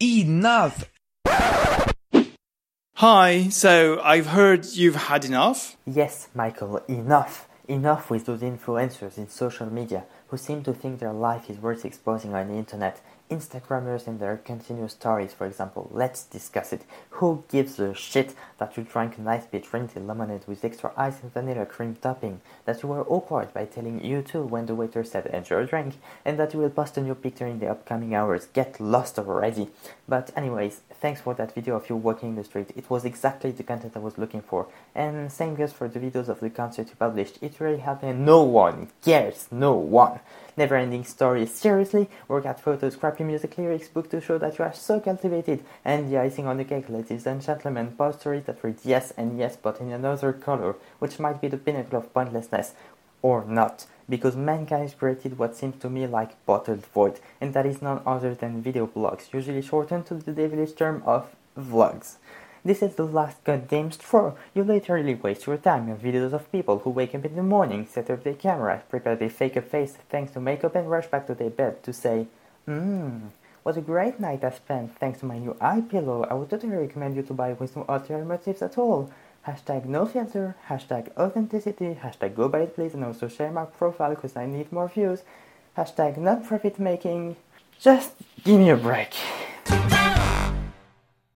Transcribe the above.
Enough! Hi, so I've heard you've had enough? Yes, Michael, enough. Enough with those influencers in social media who seem to think their life is worth exposing on the internet Instagrammers and their continuous stories, for example. Let's discuss it. Who gives a shit that you drank a nice peach rinty lemonade with extra ice and vanilla cream topping? That you were awkward by telling you too when the waiter said enjoy your drink? And that you will post a new picture in the upcoming hours. Get lost already. But anyways, thanks for that video of you walking in the street. It was exactly the content I was looking for. And same goes for the videos of the concert you published. It really happened. No one cares. No one. Never ending stories. Seriously? Workout photos, crappy music lyrics, book to show that you are so cultivated. And the icing on the cake, ladies and gentlemen, post stories that read yes and yes but in another color, which might be the pinnacle of pointlessness. Or not, because mankind has created what seems to me like bottled void, and that is none other than video blogs, usually shortened to the devilish term of vlogs. This is the last goddamn straw. You literally waste your time on videos of people who wake up in the morning, set up their camera, prepare their fake face thanks to makeup and rush back to their bed to say, Mmm, what a great night I spent thanks to my new eye pillow. I would totally recommend you to buy with no alternatives at all. Hashtag no filter, hashtag authenticity, hashtag go buy it please and also share my profile because I need more views. Hashtag not profit making. Just give me a break.